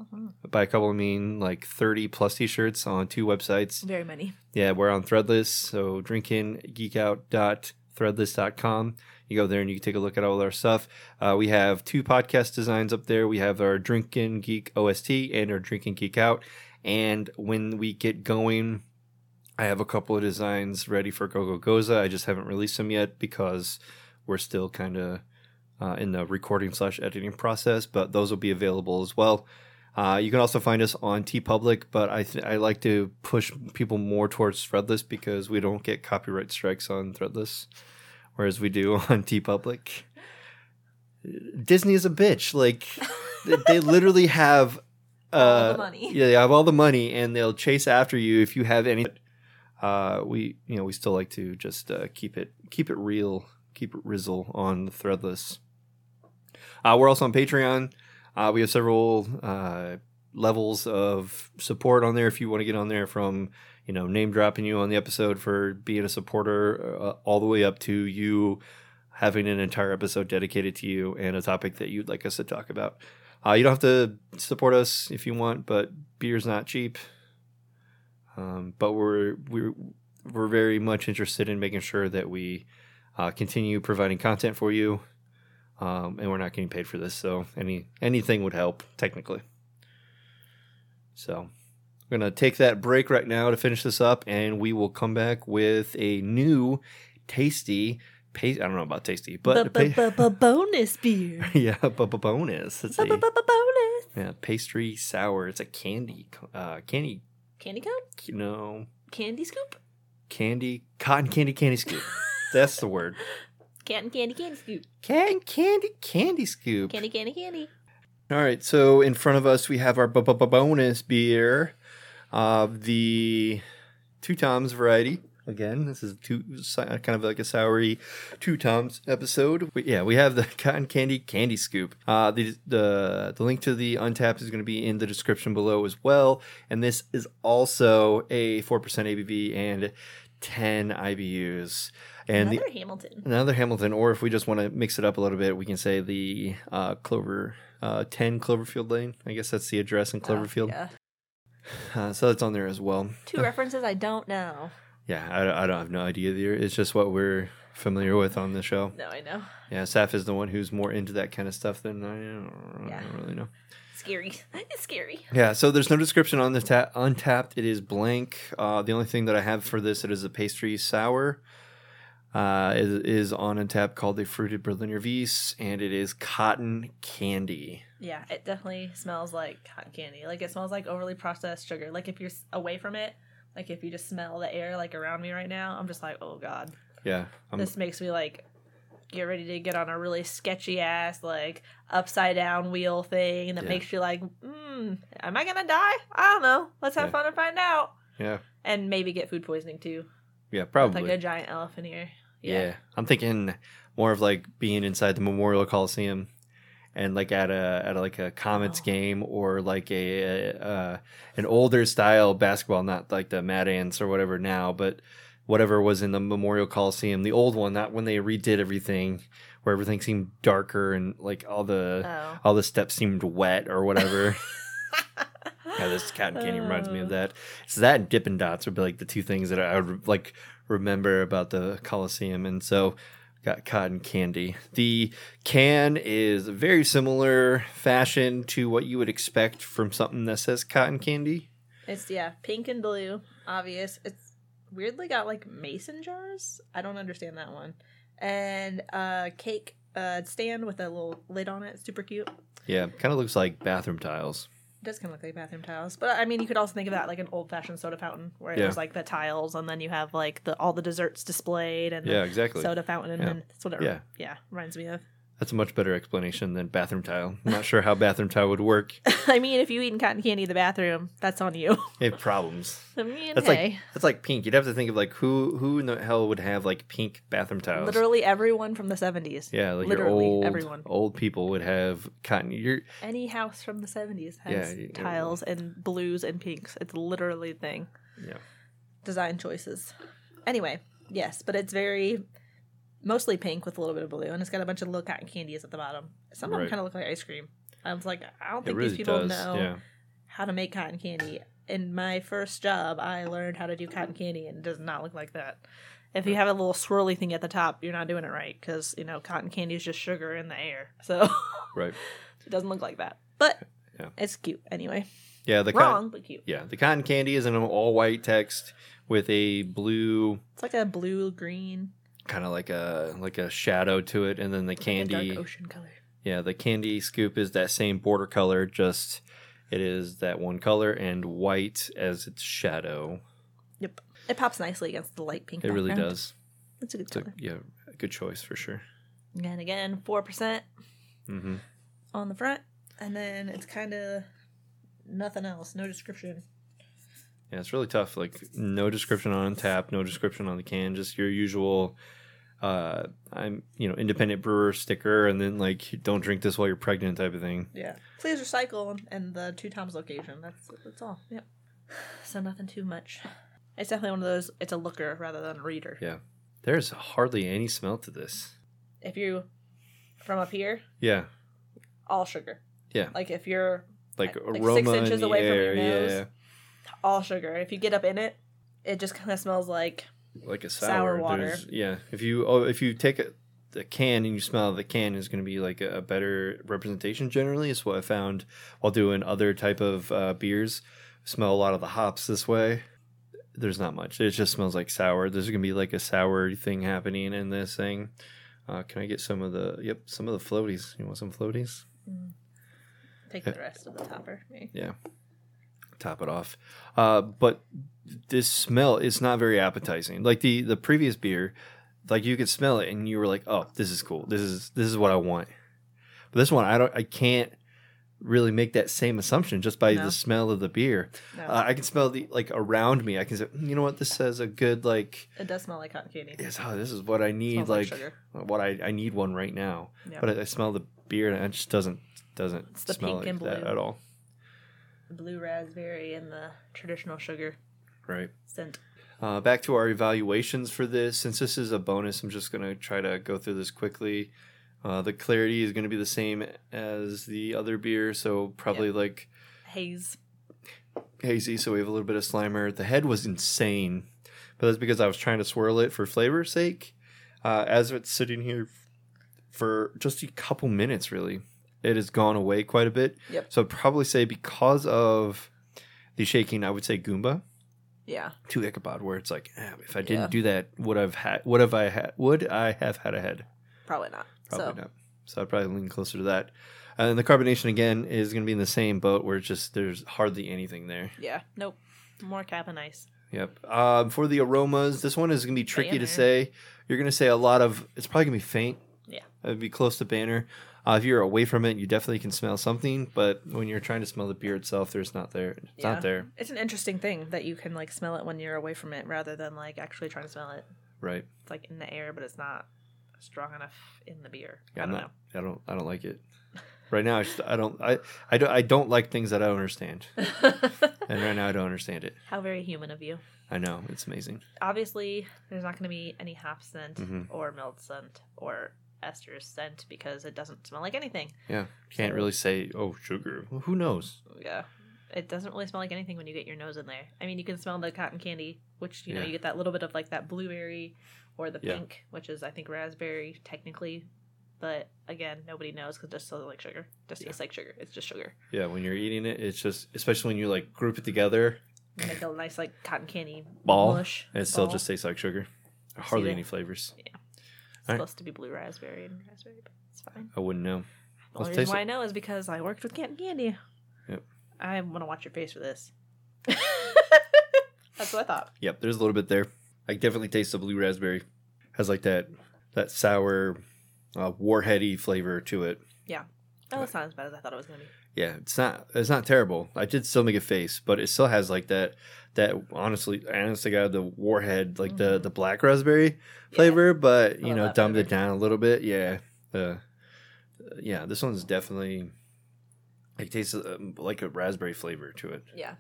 T-shirts. By a couple, I mean like 30 plus T-shirts on two websites. Very many. Yeah, we're on Threadless. So drinkinggeekout.threadless.com. You go there and you can take a look at all our stuff. Uh, we have two podcast designs up there. We have our Drinking Geek OST and our Drinking Geek Out. And when we get going, I have a couple of designs ready for Go Go Goza. I just haven't released them yet because we're still kind of uh, in the recording slash editing process. But those will be available as well. Uh, you can also find us on TeePublic, but I th- I like to push people more towards Threadless because we don't get copyright strikes on Threadless, whereas we do on TeePublic. Disney is a bitch. Like they, literally have uh, All the money. Yeah, they have all the money, and they'll chase after you if you have any. Uh, we you know we still like to just uh, keep it keep it real, keep it rizzle on Threadless. Uh, we're also on Patreon. Uh, we have several uh, levels of support on there. If you want to get on there, from you know name dropping you on the episode for being a supporter, uh, all the way up to you having an entire episode dedicated to you and a topic that you'd like us to talk about. Uh, you don't have to support us if you want, but beer's not cheap. Um, but we're we're we're very much interested in making sure that we uh, continue providing content for you um, and we're not getting paid for this, so any anything would help technically. So I'm gonna take that break right now to finish this up, and we will come back with a new tasty. I don't know about tasty, but bonus beer. yeah, bonus. It's a Bonus. yeah, pastry sour. It's a candy, uh, candy, Candy cone? you know, Candy scoop? candy, cotton candy, candy scoop. That's the word. Candy, candy, candy scoop. Can candy, candy scoop. Candy, candy, candy. All right, so in front of us we have our bu- bu- bonus beer of the two toms variety. Again, this is two kind of like a soury two toms episode. Yeah, we have the cotton candy candy scoop. Uh, the the the link to the Untappd is going to be in the description below as well. And this is also a four percent ABV and ten IBUs. And the, Another Hamilton. another Hamilton, or if we just want to mix it up a little bit, we can say the uh, Clover uh, 10 Cloverfield Lane. I guess that's the address in Cloverfield. Oh, yeah. uh, so that's on there as well. Two references I don't know. Yeah, I, I don't have no idea either. It's just what we're familiar with on the show. No, I know. Yeah, Saf is the one who's more into that kind of stuff than I. I Yeah. don't really know. Scary. It's scary. Yeah, so there's no description on the ta- Untappd. It is blank. Uh, the only thing that I have for this, it is a pastry sour. Uh, it is on Untappd called the Fruited Berliner Weisse, and it is cotton candy. Yeah, it definitely smells like cotton candy. Like it smells like overly processed sugar. Like if you're away from it, like if you just smell the air like around me right now, I'm just like, oh god, Yeah, I'm, this makes me like get ready to get on a really sketchy ass like upside down wheel thing that Yeah. makes you like, mm, am I gonna die? I don't know. Let's have Yeah. fun and find out. yeah, And maybe get food poisoning too. yeah, With, probably. Like a giant elephant ear. Yeah. I'm thinking more of like being inside the Memorial Coliseum and like at a at a, like a Comets Oh. game or like a uh, an older style basketball, not like the Mad Ants or whatever now, but whatever was in the Memorial Coliseum, the old one, not when they redid everything, where everything seemed darker and like all the Oh. all the steps seemed wet or whatever. yeah, this cotton candy reminds me of that. Oh. So that and Dippin' Dots would be like the two things that I would like remember about the Coliseum, and so got cotton candy. The can is very similar fashion to what you would expect from something that says cotton candy. It's yeah, pink and blue, obvious. It's weirdly got like mason jars. I don't understand that one. And uh cake uh stand with a little lid on it. Super cute. Yeah, kind of looks like bathroom tiles. It does kind of look like bathroom tiles, but I mean, you could also think of that like an old fashioned soda fountain, where Yeah. there's like the tiles, and then you have like the all the desserts displayed, and Yeah, the exactly. soda fountain, and Yeah. then that's what it Yeah. yeah reminds me of. That's a much better explanation than bathroom tile. I'm not sure how bathroom tile would work. I mean, if you eating cotton candy in the bathroom, that's on you. It have problems. I mean, That's hey, like that's like pink. You'd have to think of like who who in the hell would have like pink bathroom tiles. literally everyone from the '70s. Yeah, like literally your old everyone. old people would have cotton. You're Any house from the 70s has Yeah, tiles and blues and pinks. It's literally a thing. yeah. Design choices. Anyway, yes, but it's very mostly pink with a little bit of blue, and it's got a bunch of little cotton candies at the bottom. Some of them kind of look like ice cream. I was like, I don't think really these people does. know Yeah. how to make cotton candy. In my first job, I learned how to do cotton candy, and it does not look like that. If you have a little swirly thing at the top, you're not doing it right because you know cotton candy is just sugar in the air, so Right. it doesn't look like that. But Yeah. it's cute anyway. Yeah. The Wrong, but cute. yeah the cotton candy is in an all white text with a blue It's like a blue green, kind of like a like a shadow to it, and then the a candy. dark ocean color. Yeah, the candy scoop is that same border color, just it is that one color and white as its shadow. Yep, it pops nicely against the light pink. It really background. does. It's a good It's a, color. yeah, a good choice for sure. And again, four percent hmm on the front, and then it's kind of nothing else. No description. Yeah, it's really tough. Like no description on tap, no description on the can, just your usual uh I'm you know, independent brewer sticker and then like don't drink this while you're pregnant type of thing. Yeah. Please recycle and the Two Toms location. That's that's all. Yep. So nothing too much. It's definitely one of those. It's a looker rather than a reader. Yeah. There's hardly any smell to this. If you from up here, Yeah. all sugar. Yeah. Like if you're Like, Like six aroma in inches the away from your nose. yeah. all sugar. If you get up in it, it just kind of smells like Like a Sour sour, water. Yeah. If you oh if you take a the can and you smell the can is going to be like a, a better representation generally is what i found while doing other type of uh, beers smell a lot of the hops this way there's not much it just smells like sour there's going to be like a sour thing happening in this thing uh, can i get some of the yep some of the floaties you want some floaties take the rest of the topper. maybe. yeah top it off. Uh, but this smell is not very appetizing. Like the the previous beer like you could smell it and you were like oh this is cool. This is this is what i want. But this one i don't i can't really make that same assumption just by No. the smell of the beer. No, uh, i can smell the like around me. I can say "Mm, you know what? This says a good like it does smell like cotton candy. yes, oh, this is what i need like like, what I, I need one right now. Yeah. but I, I smell the beer and it just doesn't doesn't smell like that blue. at all The blue raspberry and the traditional sugar right scent. Uh, back to our evaluations for this. Since this is a bonus, I'm just going to try to go through this quickly. Uh, the clarity is going to be the same as the other beer, so probably like Haze. hazy. So we have a little bit of Slimer. The head was insane, but that's because I was trying to swirl it for flavor's sake. Uh, as it's sitting here for just a couple minutes, really, it has gone away quite a bit. Yep. So I'd probably say because of the shaking, I would say Goomba Yeah. to Ichabod, where it's like, eh, if I didn't Yeah. do that, would I've had? Would have I had? Would I have had a head? Probably not. Probably so not. So I'd probably lean closer to that. And the carbonation again is going to be in the same boat where it's just there's hardly anything there. yeah. Nope. More cap and ice. Yep. Um, for the aromas, this one is going to be tricky to say. You're going to say a lot of. It's probably going to be faint. Yeah. It'd be close to banner. Uh, if you're away from it, you definitely can smell something. But when you're trying to smell the beer itself, there's not there. It's Yeah. not there. It's an interesting thing that you can like smell it when you're away from it rather than like actually trying to smell it. Right. It's like in the air, but it's not strong enough in the beer. Yeah, I don't not. I don't. I don't like it. Right now, I, just, I don't. I, I don't. I don't like things that I don't understand. And right now, I don't understand it. How very human of you. I know it's amazing. Obviously, there's not going to be any hop scent Mhm. or milled scent or ester scent because it doesn't smell like anything. Yeah. Can't So- really say. Oh, sugar. Well, who knows? Yeah. It doesn't really smell like anything when you get your nose in there. I mean, you can smell the cotton candy, which, you know, you get that little bit of like that blueberry or the Yeah. pink, which is, I think, raspberry technically. But again, nobody knows because it just smells like sugar. Just tastes like sugar. It's just sugar. Yeah. When you're eating it, it's just especially when you like group it together. You make a nice, like, cotton candy Ball. mush. It still ball. just tastes like sugar. Hardly any flavors. It's Alright. supposed to be blue raspberry and raspberry, but it's fine. I wouldn't know. The Let's only reason why it. I know is because I worked with cotton candy. Yep. I want to watch your face for this. That's what I thought. Yep. There's a little bit there. I definitely taste the blue raspberry. Has like that that sour, uh, warheady flavor to it. Yeah. Oh, it's not as bad as I thought it was going to be. Yeah, it's not it's not terrible. I did still make a face, but it still has like that that honestly I honestly got the warhead like the Mhm. the black raspberry Yeah. flavor, but you know dumbed it down a little bit. Yeah, uh, yeah. This one's definitely it tastes um, like a raspberry flavor to it. Yeah.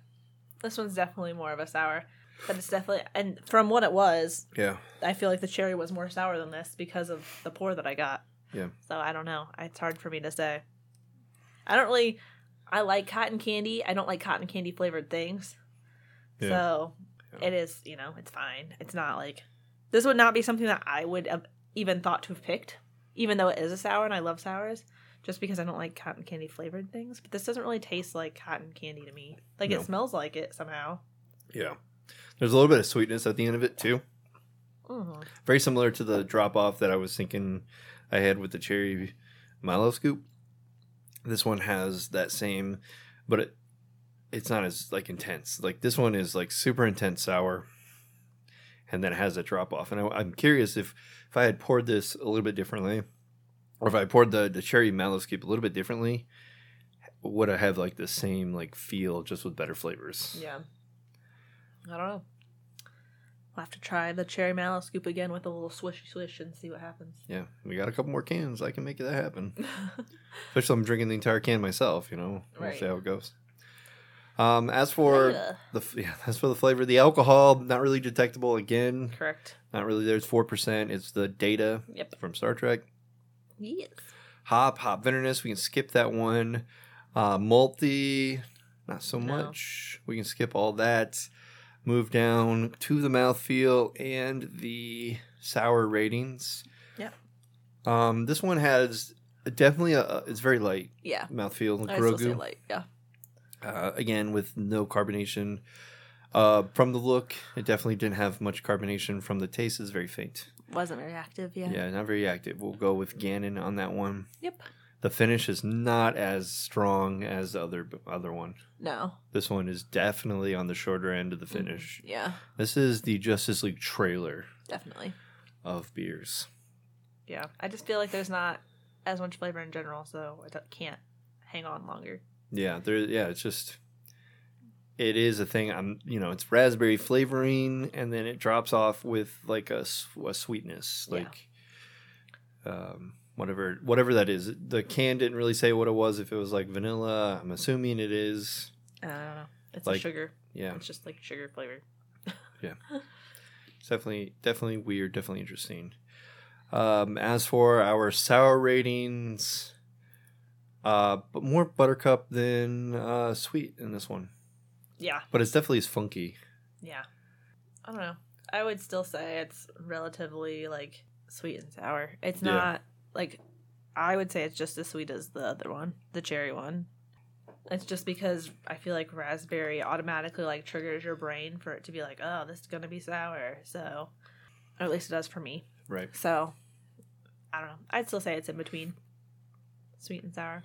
This one's definitely more of a sour. But it's definitely, and from what it was, Yeah, I feel like the cherry was more sour than this because of the pour that I got. Yeah. So I don't know. It's hard for me to say. I don't really, I like cotton candy. I don't like cotton candy flavored things. Yeah. So Yeah. it is, you know, it's fine. It's not like, this would not be something that I would have even thought to have picked, even though it is a sour and I love sours, just because I don't like cotton candy flavored things. But this doesn't really taste like cotton candy to me. Like No. it smells like it somehow. yeah. There's a little bit of sweetness at the end of it too. Mm. Very similar to the drop off that I was thinking I had with the cherry mallow scoop. This one has that same, but it it's not as like intense. Like this one is like super intense sour, and then it has a drop off. And I, I'm curious if if I had poured this a little bit differently, or if I poured the the cherry scoop a little bit differently, would I have like the same like feel just with better flavors? Yeah. I don't know. We'll have to try the cherry mallow scoop again with a little swishy swish and see what happens. Yeah, we got a couple more cans. I can make that happen. Especially I'm drinking the entire can myself. You know, we'll see how it goes. Um, as for Yeah. the yeah, as for the flavor, the alcohol not really detectable. Again, Correct. not really. There's four percent. It's the data Yep. from Star Trek. Yes. Hop, hop bitterness. We can skip that one. Uh, malty, not so No. much. We can skip all that. Move down to the mouthfeel and the sour ratings. Yeah. Um, this one has definitely a. It's very light Yeah. mouthfeel. I still say Grogu. light. Yeah. Uh, again, with no carbonation. Uh, from the look, it definitely didn't have much carbonation. From the taste, is very faint. Wasn't very active. Yeah. Yeah, not very active. We'll go with Ganon on that one. Yep. The finish is not as strong as the other other one. No. This one is definitely on the shorter end of the finish. Yeah. This is the Justice League trailer Definitely. of beers. Yeah. I just feel like there's not as much flavor in general, so I can't hang on longer. Yeah, there. Yeah, it's just. It is a thing. I'm, you know, it's raspberry flavoring, and then it drops off with like a sweetness, Yeah. like, um, whatever, whatever that is. The can didn't really say what it was. If it was like vanilla, I'm assuming it is. I don't know. It's Like- a sugar. Yeah, It's just like sugar flavor. Yeah, it's definitely, definitely weird. Definitely interesting. Um, as for our sour ratings, uh, but more buttercup than uh, sweet in this one, Yeah. but it's definitely as funky. Yeah. I don't know. I would still say it's relatively like sweet and sour. It's Yeah. not like I would say it's just as sweet as the other one, the cherry one. It's just because I feel like raspberry automatically like triggers your brain for it to be like, oh, this is gonna be sour. So, or at least it does for me. Right. So, I don't know. I'd still say it's in between sweet and sour.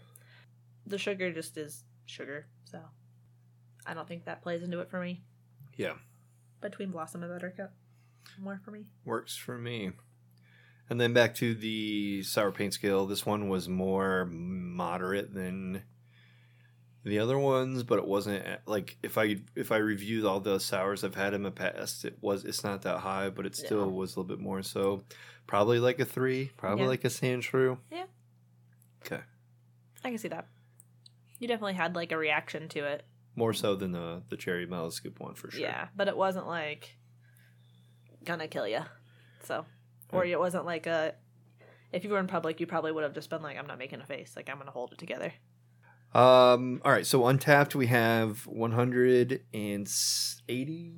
The sugar just is sugar, so I don't think that plays into it for me. Yeah. Between Blossom and Buttercup, more for me. Works for me. And then back to the sour paint scale. This one was more moderate than the other ones, but it wasn't eh, like if I if I reviewed all the sours I've had in the past, it was it's not that high, but it still Yeah. was a little bit more. So probably like a three, probably Yeah. like a Sandshrew. Yeah. Okay. I can see that. You definitely had like a reaction to it. More so than the the cherry mallow scoop one for sure. Yeah, but it wasn't like gonna kill you. So, or it wasn't like a. If you were in public, you probably would have just been like, "I'm not making a face. Like I'm gonna hold it together." Um. All right. So Untappd, we have 180,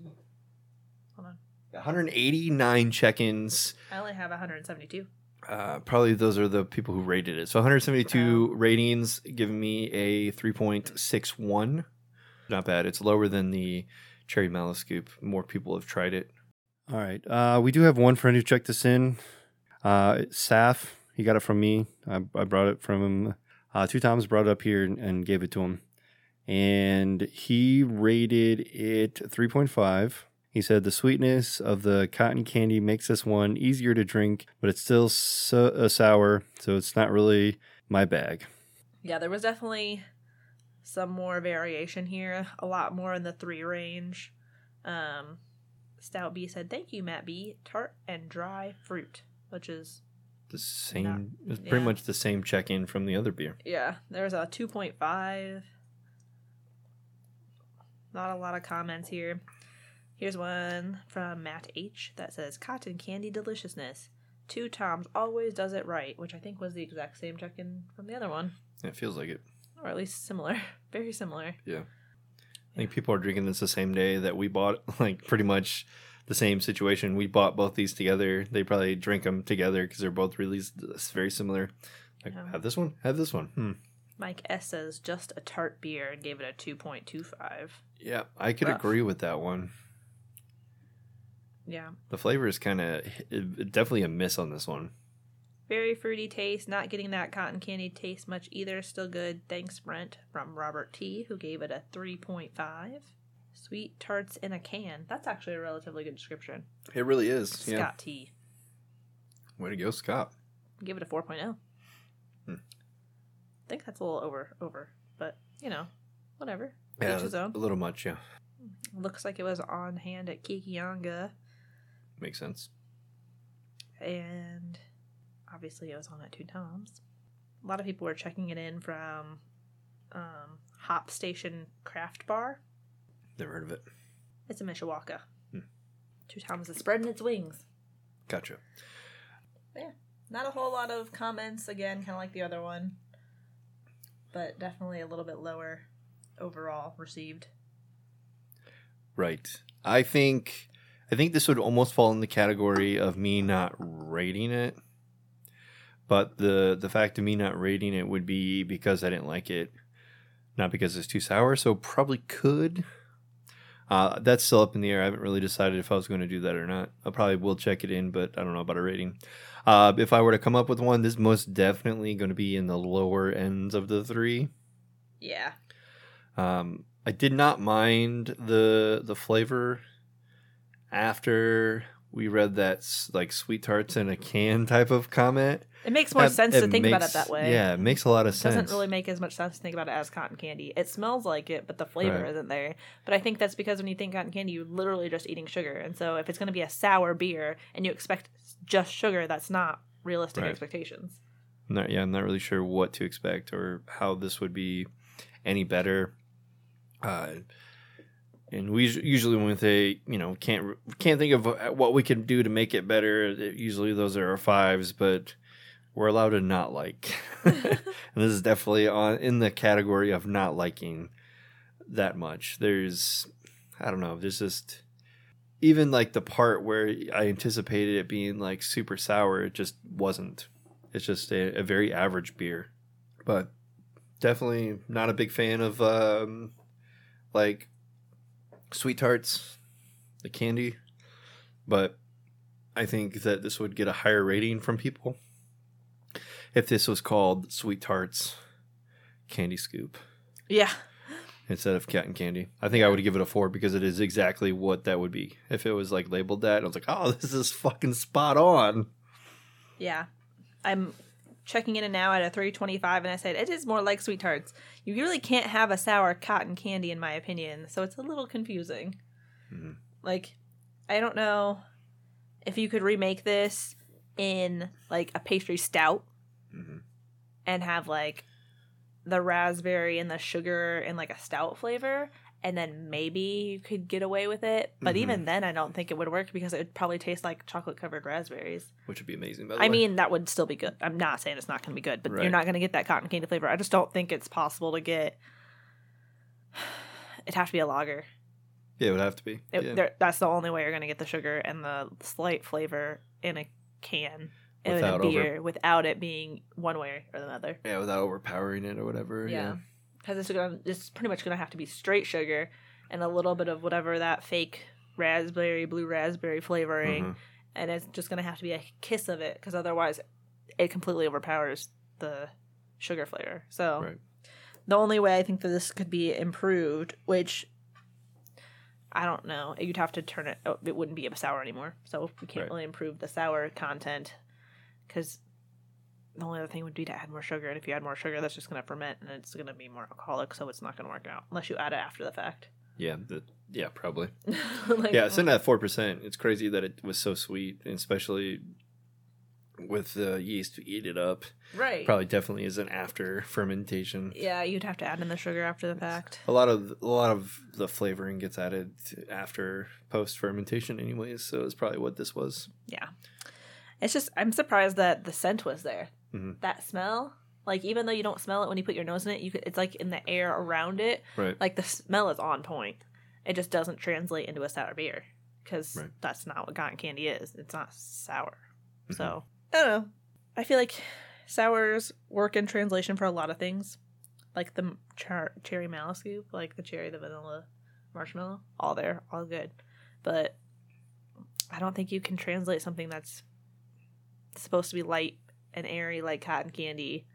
Hold on, 189 check-ins. I only have 172. Uh, probably those are the people who rated it. So 172 ratings, giving me a 3.61. Not bad. It's lower than the cherry mallow scoop. More people have tried it. All right. Uh, we do have one friend who checked this in. Uh, Saf. He got it from me. I, I brought it from him. Uh, Two Toms brought it up here and, and gave it to him. And he rated it 3.5. He said the sweetness of the cotton candy makes this one easier to drink, but it's still so, uh, sour, so it's not really my bag. Yeah, there was definitely some more variation here. A lot more in the three range. Um, Stout B said, "Thank you, Matt B. Tart and dry fruit," which is The same, Not- it's pretty yeah. much the same check in from the other beer. Yeah, there's a 2.5. Not a lot of comments here. Here's one from Matt H that says cotton candy deliciousness. Two Toms always does it right, which I think was the exact same check in from the other one, It feels like it. or at least similar, very similar. I think people are drinking this the same day that we bought, like pretty much the same situation. We bought both these together. They probably drink them together because they're both really s- very similar. Like, Yeah. have this one, have this one. Hmm. Mike S says just a tart beer and gave it a 2.25. Yeah, I could Rough. agree with that one. Yeah, The flavor is kind of definitely a miss on this one. Very fruity taste. Not getting that cotton candy taste much either. Still good. Thanks, Brent from Robert T, who gave it a 3.5. Sweet tarts in a can. That's actually a relatively good description. It really is. Scott T. Way to go, Scott. Give it a 4.0. Hmm. I think that's a little over, over, but you know, whatever. Yeah, a little much. Yeah, Looks like it was on hand at Kikiyanga, makes sense. and obviously it was on at Two Toms. A lot of people were checking it in from um, Hop Station Craft Bar. Never heard of it. It's in Mishawaka. Hmm. Two Toms is spreading its wings. Gotcha. Yeah. Not a whole lot of comments again, kind of like the other one, but definitely a little bit lower overall received. Right. I think I think this would almost fall in the category of me not rating it. But the the fact of me not rating it would be because I didn't like it, not because it's too sour. So probably could. Uh, that's still up in the air. I haven't really decided if I was going to do that or not. I probably will check it in, but I don't know about a rating. Uh, if I were to come up with one, this is most definitely going to be in the lower ends of the three. Yeah. Um, I did not mind the the flavor after we read that like sweet tarts in a can type of comment. It makes more That- sense to think about it that way. Yeah, it makes a lot of It sense. doesn't really make as much sense to think about it as cotton candy. It smells like it, but the flavor Right. isn't there. But I think that's because when you think cotton candy, you're literally just eating sugar. And so if it's going to be a sour beer and you expect just sugar, that's not realistic Right. expectations. Not, yeah, I'm not really sure what to expect or how this would be any better. Uh, and we usually when say you know can't can't think of what we can do to make it better. Usually those are our fives, but we're allowed to not like. and this is definitely on in the category of not liking that much. There's I don't know. There's just even like the part where I anticipated it being like super sour, it just wasn't. It's just a, a very average beer, but definitely not a big fan of um, like sweet tarts, the candy. But I think that this would get a higher rating from people if this was called sweet tarts candy scoop Yeah. instead of cotton candy. I think I would give it a four because it is exactly what that would be. If it was like labeled that, I was like, oh, this is fucking spot on. Yeah. I'm checking in and now at a 325 and I said it is more like sweet tarts. You really can't have a sour cotton candy in my opinion, so it's a little confusing. Mhm. Like I don't know if you could remake this in like a pastry stout Mhm. and have like the raspberry and the sugar and like a stout flavor and then maybe you could get away with it. But Mhm. even then I don't think it would work because it would probably taste like chocolate covered raspberries. Which would be amazing. By the I way. mean, that would still be good. I'm not saying it's not going to be good, but Right. you're not going to get that cotton candy flavor. I just don't think it's possible to get. It'd have to be a lager. yeah, it would have to be. It, yeah. that's the only way you're going to get the sugar and the slight flavor in a can in a Without over- beer without it being one way or the other. yeah, without overpowering it or whatever. Yeah. Yeah, because it's to it's pretty much going to have to be straight sugar and a little bit of whatever that fake raspberry, blue raspberry flavoring, Mhm. and it's just going to have to be a kiss of it because otherwise it completely overpowers the sugar flavor. So Right. the only way I think that this could be improved, which I don't know, you'd have to turn it. It wouldn't be a sour anymore, so we can't Right. really improve the sour content because the only other thing would be to add more sugar, and if you add more sugar, that's just going to ferment and it's going to be more alcoholic, so it's not going to work out unless you add it after the fact. Yeah. The, yeah. Probably. Like, Yeah. Sitting at four percent, it's crazy that it was so sweet, and especially with the yeast to eat it up. right. Probably definitely is an after fermentation. Yeah, you'd have to add in the sugar after the fact. A lot of a lot of the flavoring gets added after post fermentation, anyways. So it's probably what this was. Yeah. It's just I'm surprised that the scent was there. Mhm. That smell, like even though you don't smell it when you put your nose in it, you could, it's like in the air around it. Right. Like the smell is on point. It just doesn't translate into a sour beer because Right. that's not what cotton candy is. It's not sour. Mhm. So I don't know. I feel like sours work in translation for a lot of things, like the char- cherry mallow scoop, like the cherry, the vanilla, marshmallow, all there, all good. But I don't think you can translate something that's supposed to be light and airy like cotton candy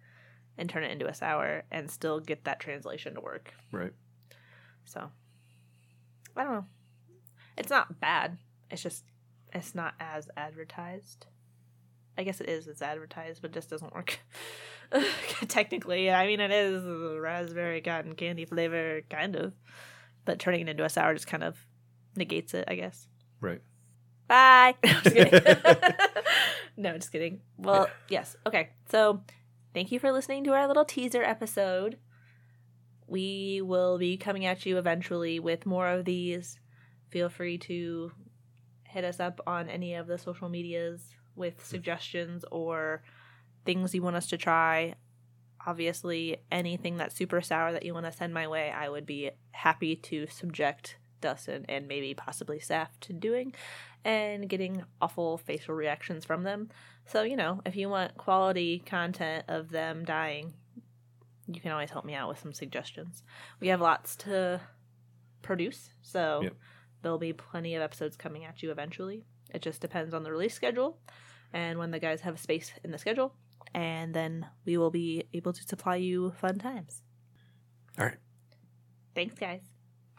and turn it into a sour and still get that translation to work. Right. So I don't know. It's not bad. It's just it's not as advertised. I guess it is. It's advertised, but it just doesn't work. Technically, I mean, it is a raspberry cotton candy flavor, kind of, but turning it into a sour just kind of negates it. I guess. Right. Bye. No, just kidding. Well, yes. Okay. So, thank you for listening to our little teaser episode. We will be coming at you eventually with more of these. Feel free to hit us up on any of the social medias with suggestions or things you want us to try. Obviously, anything that's super sour that you want to send my way, I would be happy to subject Dustin and maybe possibly Saf to doing and getting awful facial reactions from them. So, you know, if you want quality content of them dying, you can always help me out with some suggestions. We have lots to produce, so Yep. there'll be plenty of episodes coming at you eventually. It just depends on the release schedule and when the guys have a space in the schedule, and then we will be able to supply you fun times. All right. Thanks, guys.